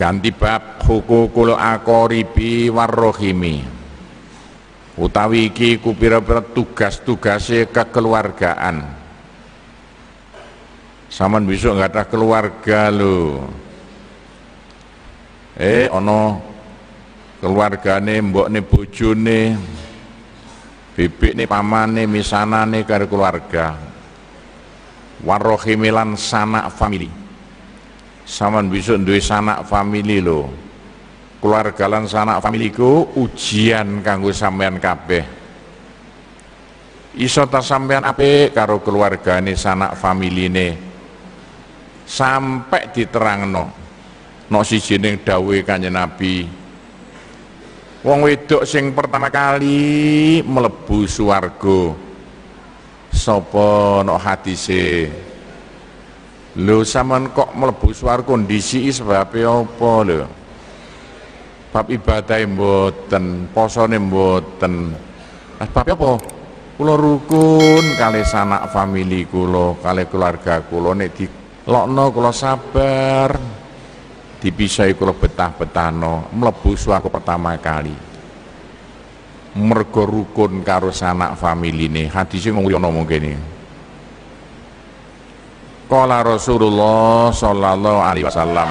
ganti bab hukukul aqoribi warrohimi. Utawi iki ku pira-pira tugas-tugase kekeluargaan. Saman besok nggak ada keluarga lo eh ono keluargane mbokne bojone bibik nih pamane misanane karo keluarga. Warrohimilan sanak family saman bisa duwe sanak family lo keluarga lan sanak family ku ujian kanggo sampean kabeh. Iso ta sampean apik karo keluargane sanak familine? Sampai diterangno. No siji ning dawuhe Kanjeng Nabi wong wedok sing pertama kali mlebu swarga sapa no hadise Lho sampean kok mlebu swarga kondisi sebab apa lho? Bab ibadah mboten, posone mboten. Bab apa? Kula rukun kali sanak famili kula, kali keluarga kula nek dilokno kula sabar. Dipisahi kula betah-betahno, mlebu swarga pertama kali. Mergo rukun karo sanak familine. Hadise ngono mungkin. Qala Rasulullah sallallahu alaihi wasallam.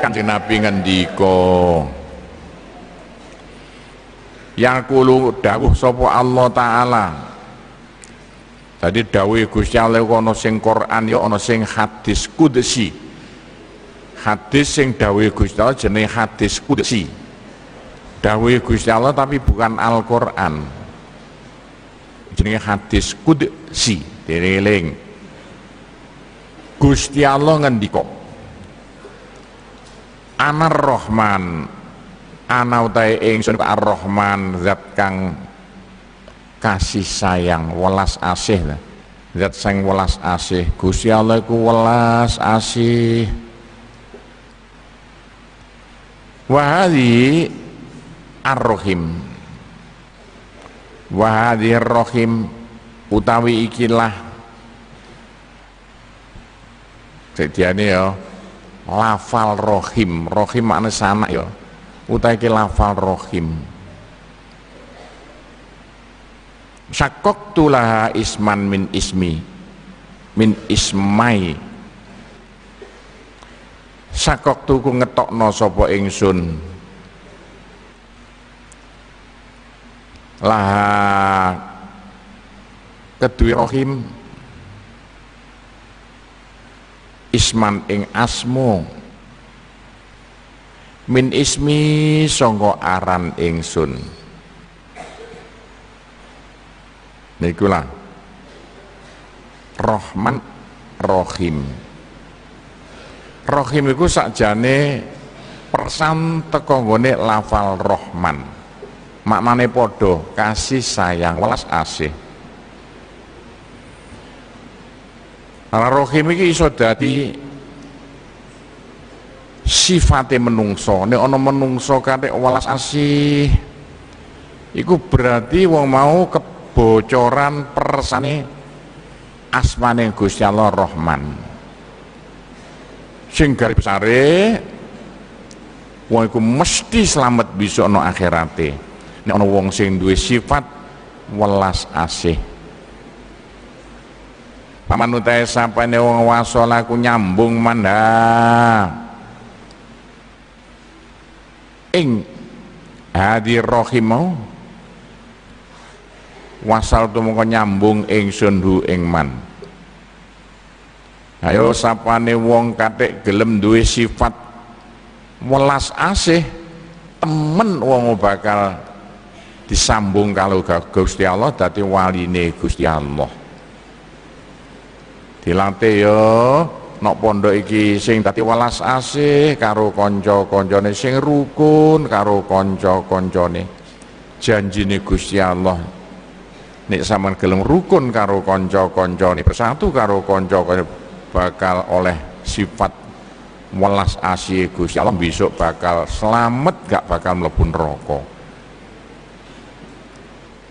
Kanjeng Nabi ngendika Yaqulu dawuh sapa Allah taala. Tadi dawuh Gusti Allah ana sing Quran ya ana sing hadis qudsi. Hadis sing dawuh Gusti Allah jenenge hadis qudsi. Dawuh Gusti Allah tapi bukan Al-Qur'an jenenge hadis kudsi dieling Gusti Allah ngendika Anar Rahman ana utahe ingsun Ar-Rahman zat kang kasih sayang welas asih zat sing welas asih Gusti Allah iku welas asih. Wahadi Ar-Rahim Wahadir rohim utawi ikilah. Jadiane ya. Lafal rohim. Rohim makna sana ya. Utawi iki lafal rohim. Syakok tulah isman min ismi. Min ismai. Syakok tuku ngetokno sapa ingsun lah kedua rohim. Isman ing asmu. Min ismi sangka aran ingsun nikulah Rahman Rohim. Rohim iku sakjane persan teka nggone lafal Rahman maknane podo kasih sayang welas asih. Rohim iki iso dadi sifate menungso. Nek ana menungso kate welas asih iku berarti wong mau kebocoran persane asmane Gusti Allah Rahman. Sing garis besare wong iku mesti selamat bisa ana akhirate nek ana wong sing duwe sifat welas asih. Paman utahe sapane wong wasala ku nyambung manda ing hadir rahimau wasal tu mongko nyambung ingsun hu ing man. Ayo sapane wong katik gelem duwe sifat welas asih temen wong bakal disambung kalau Gusti Allah dadi waline Gusti Allah. Dilatih ya nok pondok iki sing dadi welas asih karo kanca-kancane sing rukun karo kanca-kancane. Janjine Gusti Allah nek sampean gelem rukun karo kanca-kancane bersatu karo kanca bakal oleh sifat welas asih Gusti Allah besok bakal selamat gak bakal mlebu neraka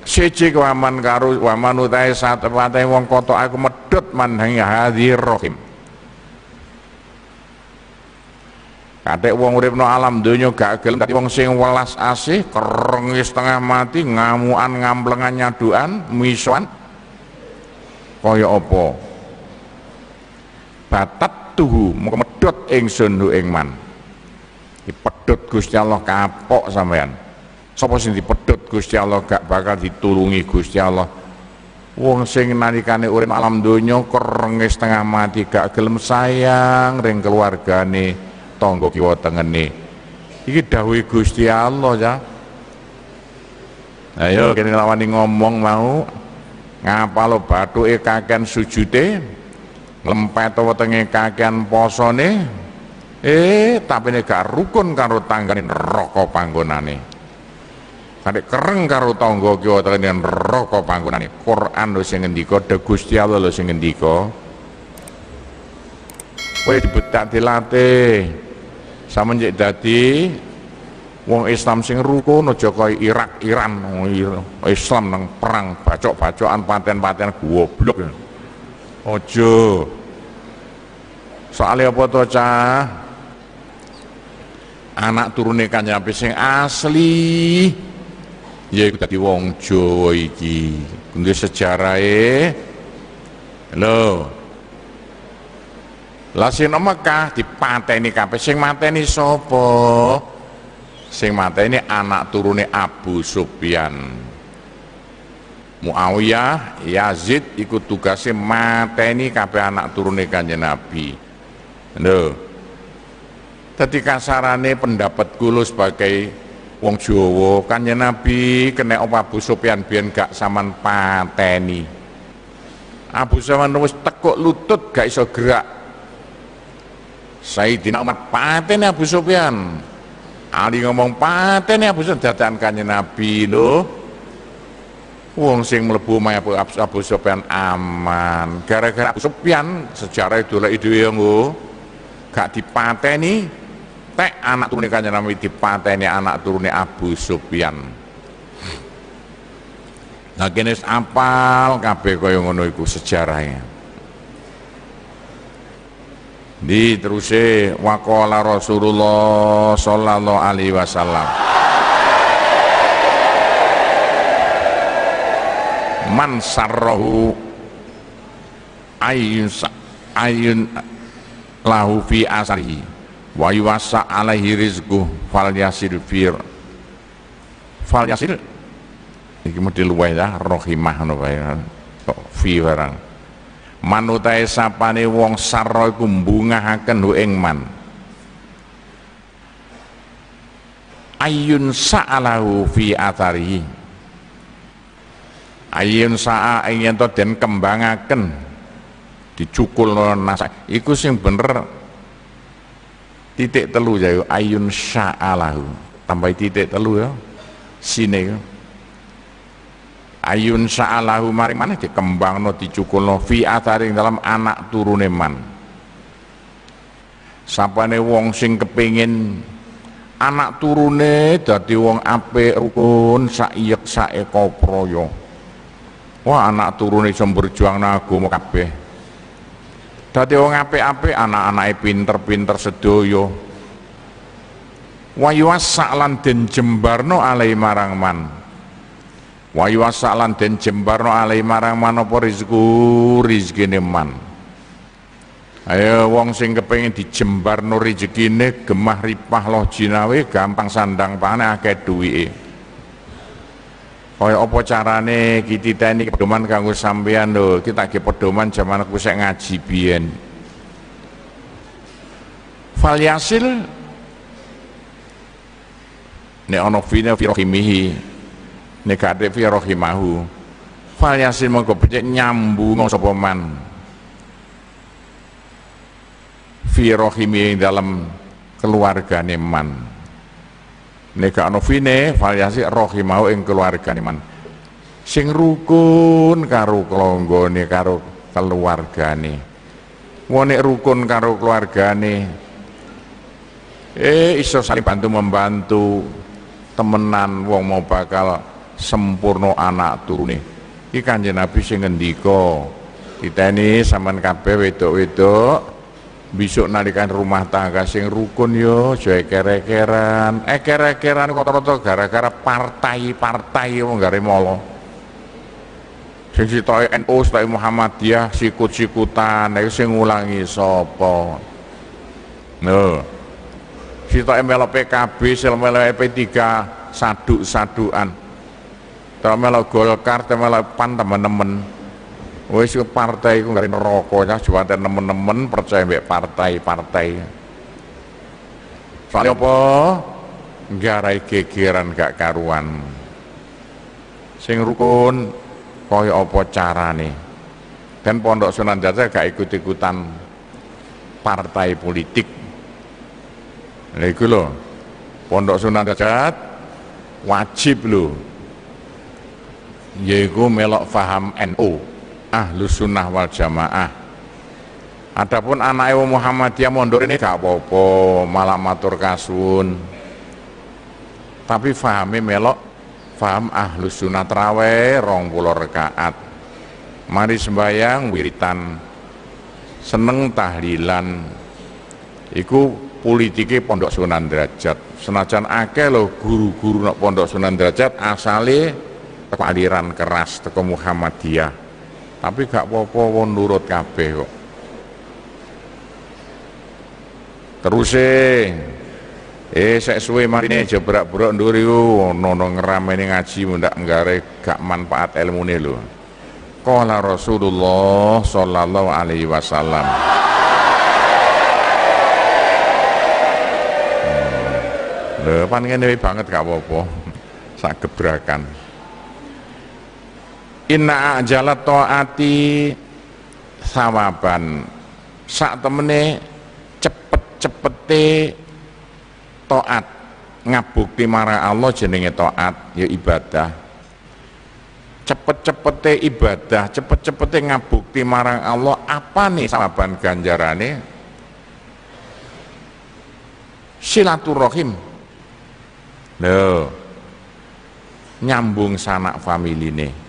siji waman karo waman utahe satepate wong koto aku medhot man hadhir rahim Kadek wong uripno alam donya gak gelem dadi wong sing welas asih, kerengis setengah mati, ngamuan ngamplengan nyaduan, misuan. Kaya apa? Batat tuhu, moko medhot ingsun ing man. Dipedhot Gusti Allah kapok sampean. Sapa sing dipedhot Gusti Allah gak bakal ditulungi Gusti Allah. Wong sing nalikane urip alam donya kerengis setengah mati gak gelem sayang ring keluargane tangga kiwa tengene. Iki dawuh Gusti Allah ya. Ayo. Kene lawani ngomong mau ngapalo bathuke kakean sujude lempet wetenge kakean posone. Eh tapi ini gak rukun karo tanggane neraka panggonane kadek kereng karo tangga kiwa tengene neraka panggonane Quran lho sing ngendika de Gusti Allah lho sing ngendika kowe dibetak dilatih Samenjak dadi wong Islam sing rukun aja kaya Irak, Iran, Islam nang perang bacok-bacokan paten-paten goblok. Aja. Soalnya apa to, Cah? Anak turune Kanjeng sing asli ya iku dadi wong Jawa iki. Kuwi sejarahe Lho, lah sing Mekah dipateni kabeh sing mateni sapa? Sing mateni anak turune Abu Sufyan. Muawiyah, Yazid ikut tugasnya mateni kabeh anak turune Kanjeng Nabi. Lho. Dadi kasarane pendapat kula sebagai wong Jawa, Kanjeng Nabi kena apa Abu Sufyan biyen gak saman pateni. Abu Sufyan wis tekuk lutut gak iso gerak. Sayyidina Umar paten Abu Sufyan. Ali ngomong paten Abu Sufyan. Dadakan kanjeng Nabi lho Wong sing mlebu omahe Abu, Abu Sufyan aman. Gara-gara Abu Sufyan sejarah itu lah ide nggo gak dipateni tek anak turune kanjeng Nabi dipateni anak turune Abu Sufyan. Nah kene apal kabeh kaya ngono iku sejarahnya. Diteruse waqala Rasulullah sallallahu alaihi wasallam. Man sarrahu ayun ayun lahu fi asarihi wa yuwassa alaihi rizquh fal yasil fir. Fal yasil? Iki model wae ya rohimah ngono wae. Fi barang? Manutai sapane wong sarra iku mbungahaken hu ing man. Ayun sa'alahu fi atharihi. Ayun sa'a ing to den kembangaken. Dicukul nasa iku sing bener titik telu ya ayun sa'alahu tambah titik telu ya sini ya ayun sa'alahu mari mana dikembangno dicukulno. Fi atharing dalam anak turune man. Sapane wong sing kepingin anak turune dadi wong apik rukun saiyek saeka praya wah anak turune iso berjuang agama kabeh dadi wong apik-apik anak-anake pinter-pinter sedaya. Wa yuwassa lan den jembarno alai marang man. Wa yuwasalan den jembarno alai marang manapa rizku rezekine man? Ayo wong sing kepengin dijembarno rezekine gemah ripah loh jinawe gampang sandang paneh akeh duwike kaya apa carane ini pedoman kanggo sampean lho? Kita ge pedoman zaman aku sek ngaji biyen. Fal yasil? Nek ana fina fi rahimihi. Nekade fi rahimahu. Fal yasin mongko becik nyambung sapa man? Fi rahimi dalam keluargane man nek ana fine fal yasin rahimahu ing keluargane man. Sing rukun karo kelonggone karo keluargane. Wong rukun karo keluargane eh iso saling bantu membantu temenan wong mau bakal sempurna anak turune. Iki kanjeng Nabi sing ngendika diteni sampean kabeh wedok-wedok besok nalikan rumah tangga sing rukun yo aja eker-ekeran. Eker-ekeran kok rata gara-gara partai-partai wong gare molo. Sing sitoke NU sitoke Muhammadiyah sikut-sikutan iku sing ngulangi sapa? Lho. Sitoke melok PKB sel melok P3 saduk-sadukan. Terus melok Golkar melok PAN teman-teman Wis partai iku ngari neraka ya juwate nemen-nemen percaya mbek partai-partai. Soalnya apa? Garai gegeran gak karuan. Sing rukun kaya apa carane. Dan Pondok Sunan Jajah gak ikut-ikutan partai politik. Lha iku lho. Pondok Sunan Jajah wajib lho yaiku melok faham NU ahlu sunnah wal jamaah Adapun anak Ewa Muhammadiyah mondok ini gak apa-apa, malah matur kasun. Tapi fahami melok, faham ahlu sunnah trawe rong puluh rekaat. Mari sembayang wiritan, seneng tahlilan. Iku politike pondok Sunan Derajat. Senajan akeh lo guru-guru pondok Sunan Derajat asale aliran keras teko Muhammadiyah tapi gak apa-apa wong nurut kabeh kok. Terus eh sek suwe marine jebrak-brak nduri ono ngramene ngaji ndak nggare gak manfaat ilmune lho. Qala Rasulullah sallallahu alaihi wasallam. Hmm. Lho pan ngene banget gak apa-apa. Sak gebrakan Inna ajalat taati sawaban sak temene cepet-cepete taat. Ngabukti marang Allah jenenge taat ya ibadah. Cepet-cepete ibadah cepet-cepete ngabukti marang Allah apa nih sawaban ganjarane? Silaturahim. Lho nyambung sanak nih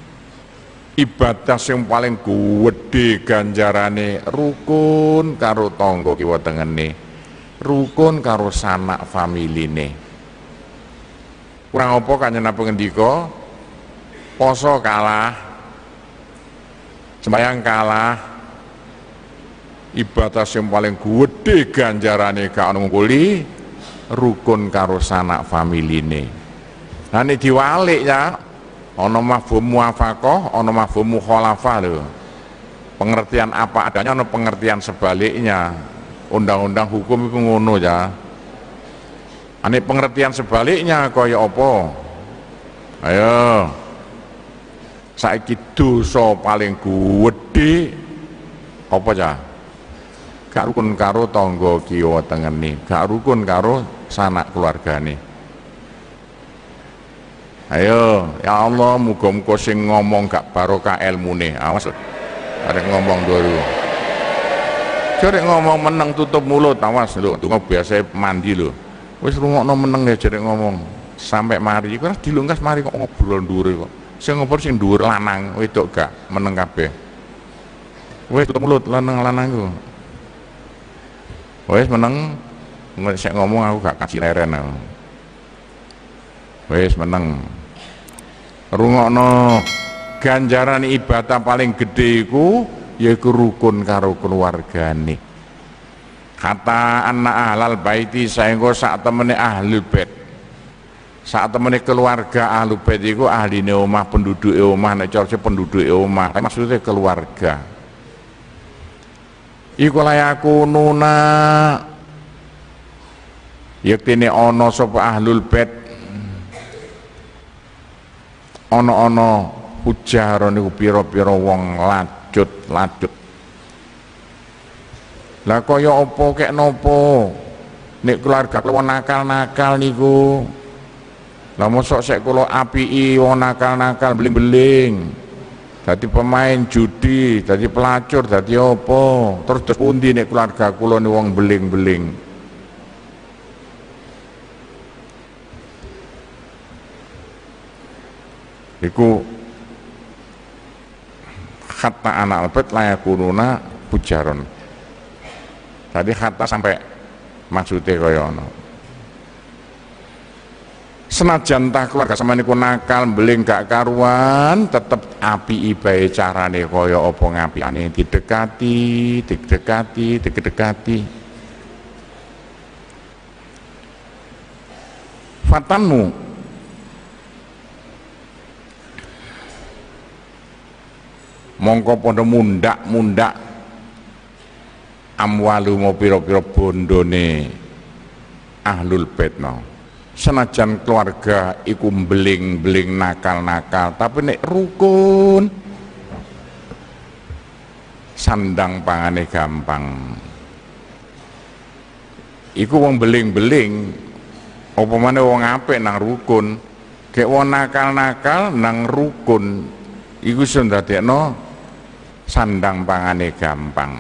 ibadah yang paling gede ganjarane rukun karo tangga kiwa tengene rukun karo sanak familine. Kurang apa kanjeng Nabi ngendika? Poso kalah. Sembahyang kalah. Ibadah yang paling gede ganjarane gak ono nguli rukun karo sanak familine. Nah ini diwalik ya ono mafhum muafaqah ono mafhum mukhalafah lho. Pengertian apa adanya ono pengertian sebaliknya. Undang-undang hukum itu ngono ya. Ini pengertian sebaliknya kaya apa? Ayo. Saiki dosa paling gede apa ya? Gak rukun karo tangga kiwa tengene. Gak rukun karo sanak keluargane Ayo, ya Allah, muga-muga sing ngomong gak barokah ilmune. Awas ada ngomong dulu. Jare ngomong meneng tutup mulut, awas lho, tunggu biasa mandi lho. Wis rungokno meneng ya jare ngomong. Sampai mari iku dilungkas mari kok ngobrol dhuwur kok. Sing ngobrol sing dhuwur lanang, wedok gak meneng kabeh. Wis tutup mulut lanang-lanang ku. Wis meneng sik ngomong aku gak kasih leren aku. Wis meneng rungokno ganjaran ibadah paling gede iku yaiku rukun karo keluargane. Kata anak ahlal baiti saengko sak temene ahli bait. Sak temene keluarga ahli bait iku ahline omah penduduke omah nek cara penduduke omah. Maksudnya keluarga. Iku layaku nuna. Yektene ana sapa ahlul bait ana-ana ujar niku pira-pira wong lacut-lacut lah kaya apa kek napa nek keluarga kula nakal-nakal niku. Lah mosok sek kula apiki wong nakal-nakal beling-beling. Dadi pemain judi dadi pelacur dadi apa? Terus terus pundi nek keluarga kula ni wong beling-beling iku hatta anak albet layak kununa pujaron. Tadi hatta sampai maksudnya kaya ono senajan tak keluarga sama niku nakal beling gak karuan tetep api ibai carane kaya apa ngapiane. Didekati didekati didekati fatanmu mongko padha mundak-mundak amwalu mau pira-pira bondone ahlul bait no. senajan keluarga iku beling-beling nakal-nakal tapi nek rukun. Sandang pangane gampang. Iku wong beling-beling apa mana wong apik nang rukun. Kayak wong nakal-nakal nang rukun iku sing no sandang pangane gampang.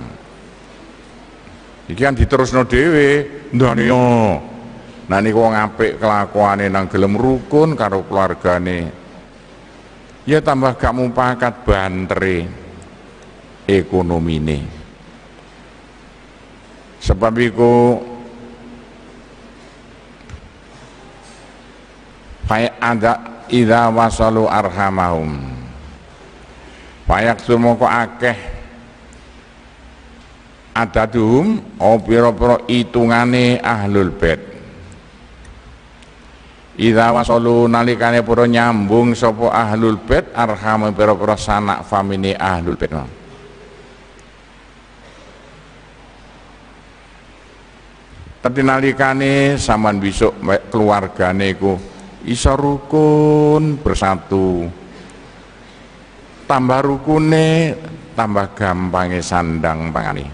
Iki kan diterusno dhewe ndonyo nah niku wong apik kelakuane nang gelem rukun karo keluargane ya tambah gak mupakat bantere ekonomine. Sebab iku Faya ada idza wasalu arhamahum Payak sumoko akeh? Adaduhum o pira-pira itungane ahlul bait. Ida wasalu nalikane para nyambung sapa ahlul bait arham pira-pira sanak famine ahlul bait Tapi nalikane saman besok keluargane ku iso rukun bersatu tambah rukune tambah gampangnya sandang pangani.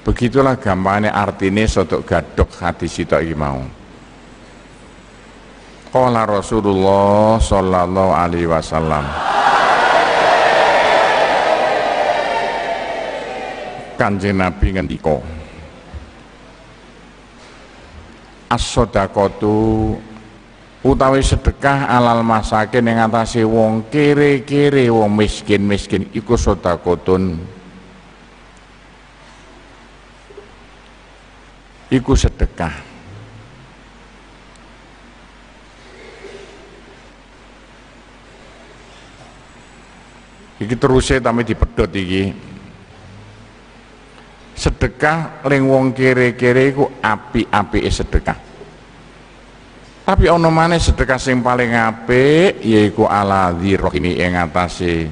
Begitulah gampangnya artinya sotok gadok hati situ iki mau. Qala Rasulullah sallallahu alaihi wasallam. Kanjeng Nabi ngendika As-sadaqatu utawi sedekah alal masakin yang ngatasi wong kere-kere wong miskin-miskin iku sedekotun iku sedekah. Iki terusé tapi dipedhot iki. Sedekah ling wong kere-kere iku api-apike sedekah tapi ono maneh sedekah sing paling apik yaiku ala dzirrahimi ing atase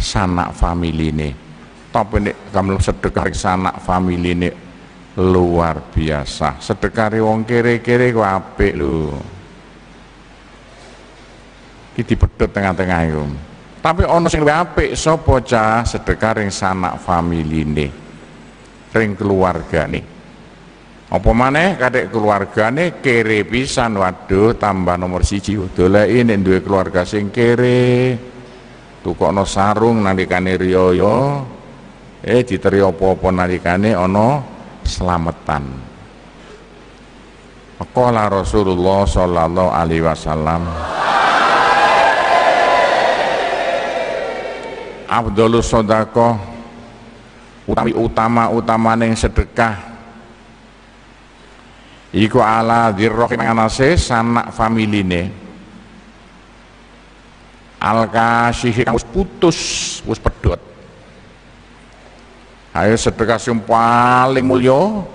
sanak familine. Tapi nek kamu sedekah sanak familine luar biasa. Sedekah wong kere-kere ku apik lho. Iki dipedhot tengah-tengah iku. Tapi ono sing luwih apik sapa cah? Sedekah ring sanak familine ring keluargane apa maneh kadek keluargane kere pisan? Waduh tambah nomor siji doleki nek duwe keluarga sing kere. Tukokno sarung nalikane riyaya eh diteri apa-apa nalikane ana selametan Qala Rasulullah sallallahu alaihi wasallam Abdulus sodako utama utama sedekah iku ala dirrohim anase sanak familine. Al kasih kang putus wis pedot ayo sedekah sing paling mulya.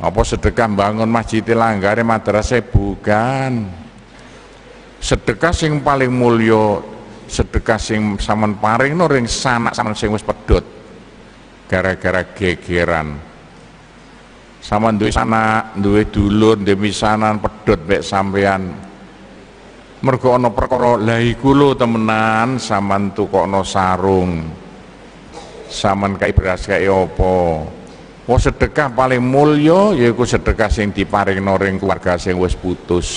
Apa sedekah bangun masjid langgare madrasah bukan? Sedekah sing paling mulya sedekah sing saman paring no ring sanak saman sing wis pedot gara-gara gegeran sama duwe sana duwe dulur duwe misanan pedot mek sampean mergo ana perkara la iku lho temenan sampean tukokno sarung. Sampean kai beras kai apa? Oh sedekah paling mulya yaiku sedekah sing diparingno ring keluarga sing wis putus.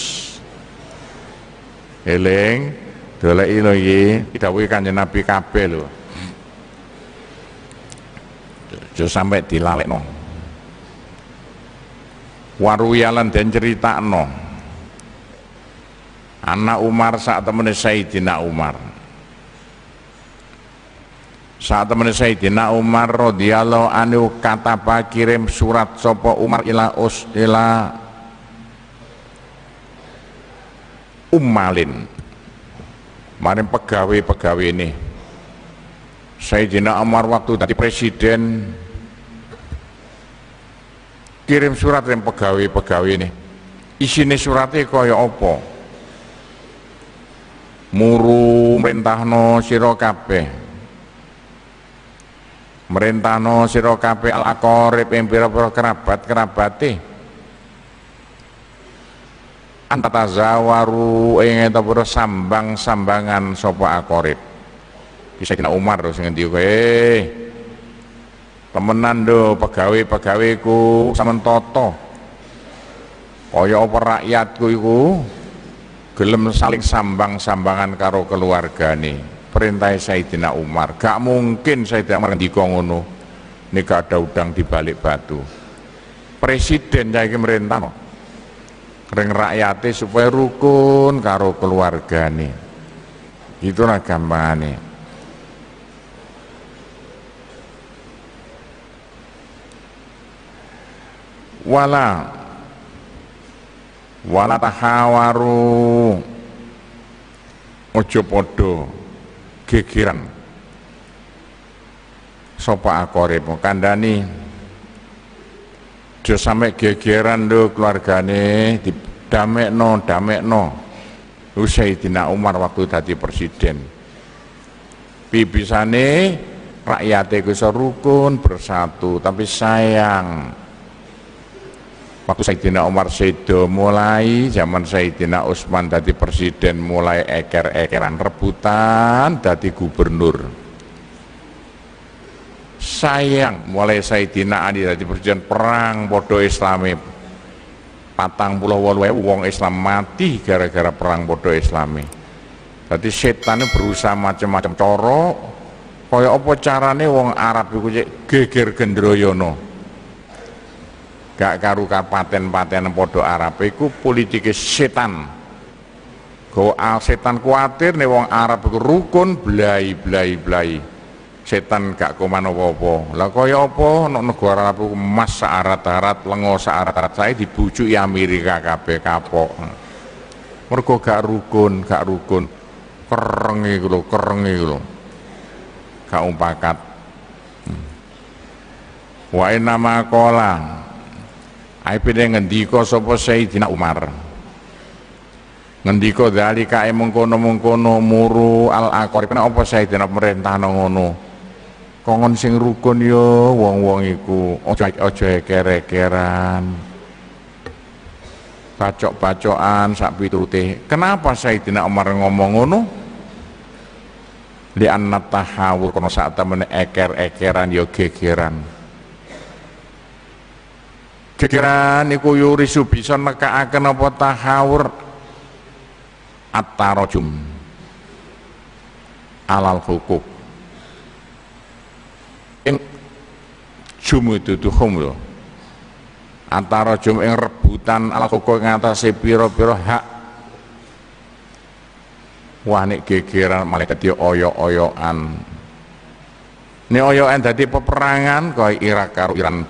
Eling doleki lho iki didhawuhi Kanjeng Nabi kabeh lho. Aja sampai dilalekno waruyalan dan cerita no anak Umar saat temene Sayyidina Umar. Saat temen Sayyidina Umar radhiyallahu anhu kata kirim surat sopo Umar ila us ila Ummalin. Maring pegawai-pegawai ini. Sayyidina Umar waktu tadi presiden kirim surat yang pegawai-pegawai ini. Isine suratnya kaya apa? Muru merintahno sira merintahno sira kabeh al aqarib ing pira-pira kerabat-kerabate. Antatazawaru ing eta sambang-sambangan sapa aqarib. Bisa kena Umar sing ngendi eh, temenan do pegawai-pegawaiku sampean toto kaya apa rakyatku iku gelem saling sambang-sambangan karo keluargane. Perintah Sayyidina Umar. Gak mungkin Sayyidina Umar ngendika ngono. Nek ada udang di balik batu. Presiden saiki merintah ring rakyate supaya rukun karo keluargane. Itulah gampangane wala. Wala tahawaru. Ojo podo gegeran. Sapa akorib kandani aja sampe gegeran do keluargane didamekno damekno. Sayyidina Umar waktu dadi presiden. Bibisane rakyatnya bisa rukun bersatu tapi sayang waktu Sayyidina Umar Sedo mulai zaman Sayyidina Utsman dadi presiden mulai eker-ekeran rebutan dadi gubernur. Sayang mulai Sayyidina Ali dadi presiden perang podo islami. Patang puluh walu wong Islam mati gara-gara perang podo islami. Jadi setan berusaha macam-macam. Coro kaya apa carane wong Arab iku geger gendroyono gak karu paten-paten podo Arab. Iku politike setan. Go setan kuatir nih wong Arab iku rukun blai blai blai setan gak koman apa-apa. Lah kaya apa no negara Arab iku emas saarat-arat lengo saarat-arat saya dibujuki Amerika kabeh kapok. Mergo gak rukun gak rukun. Kereng iku lho kereng iku lho. Gak umpakat. Hmm. wa inna Aipine ngendika sapa Sayyidina Umar. Ngendika dalika mengkono-mengkono muru al aqrib apa Sayyidina perintah ngono. Kongon sing rukun yo wong-wong iku aja aja eker-ekeran. Bacok-bacokan sak pitute. Kenapa Sayyidina Umar ngomong ngono? Li anna tahawur kono sak temene eker-ekeran yo gegeran gegeran niku yurisu bisa nekaaken apa tahawur. At-tarajum. Alal hukuk ing itu lho antara jum ing rebutan alal hukuk ngatasi piro-piro hak. Wah nek gegeran malah dadi oyo-oyoan ini oyoan dadi peperangan kaya Irak karo Iran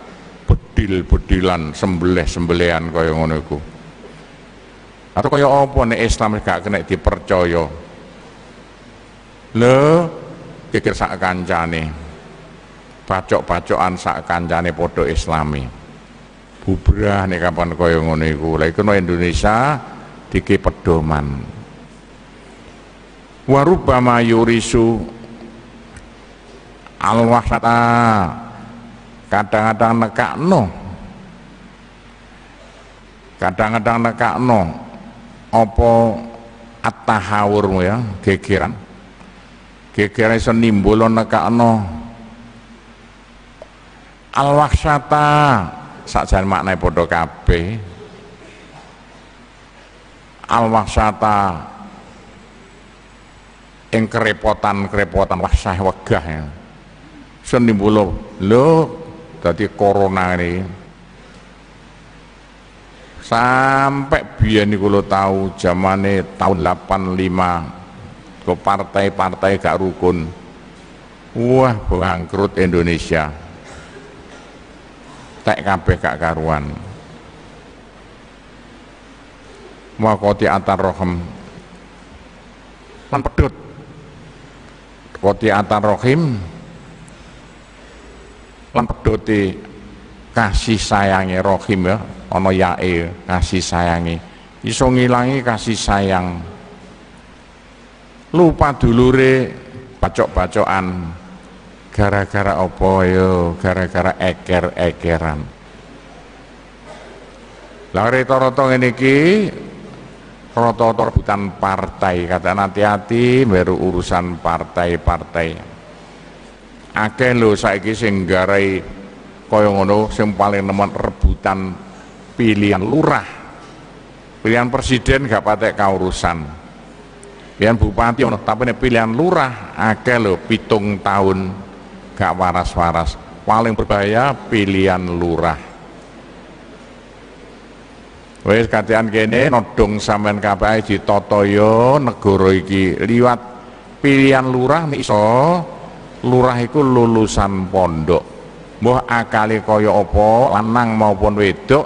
bedil-bedilan sembelih-sembelihan kaya ngono iku. Atau kaya apa nek Islam gak kena dipercaya? Lho kikir sak kancane. Bacok-bacokan sak kancane padha islami. Bubrah nek kapan kaya ngono iku. Lha iku Indonesia diki pedoman. Warubama yurisu al-wasata kadang-kadang nekakno. Kadang-kadang nekakno. Apa at-tahawur ya gegeran. Gegeran iso nimbul nekakno. Al-waksata sakjane maknane padha kabeh. Al-waksata ing kerepotan-kerepotan wasah wegah ya. Senimbul lho Tadi corona ini. Sampai biar nih kalau tahu zamannya tahun 85 ke partai-partai gak rukun. Wah bangkrut Indonesia. Tek kabeh gak karuan. Koti antar rohem. Lan pedut koti antar rohim lan peduti kasih sayangi rohim ya ono yae kasih sayangi iso ngilangi kasih sayang. Lupa dulure bacok-bacokan. Gara-gara apa yo gara-gara eker-ekeran. Lah rata-rata ngene iki rata-rata rebutan partai. Kata hati-hati baru urusan partai-partai akeh lho saiki sing garai kaya ngono sing paling nemen rebutan pilihan lurah. Pilihan presiden gak patek kaurusan. Pilihan bupati ono tapi pilihan lurah akeh lho pitung tahun gak waras-waras. Paling berbahaya pilihan lurah. Wis katean kene nodong sampean kabeh ditata ya negara iki liwat. Pilihan lurah iso lurah iku lulusan pondok. Mbah akale kaya apa lanang maupun wedok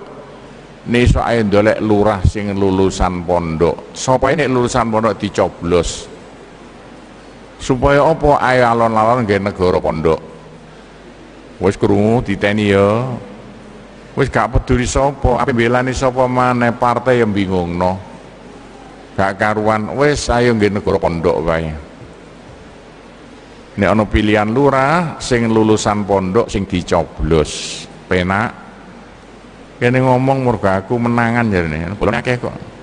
niso ae ndolek lurah sing lulusan pondok. Sapa ini lulusan pondok dicoblos? Supaya apa ayo alon-alon nggih negara pondok? Wis krungu diteni ya. Wis gak peduli sapa ape belani sapa maneh partai yang bingung no gak karuan wis ayo nggih negara pondok wae nek ana pilihan lurah sing lulusan pondok sing dicoblos. Penak. Kene ngomong murga aku menangan jarene boleh akeh kok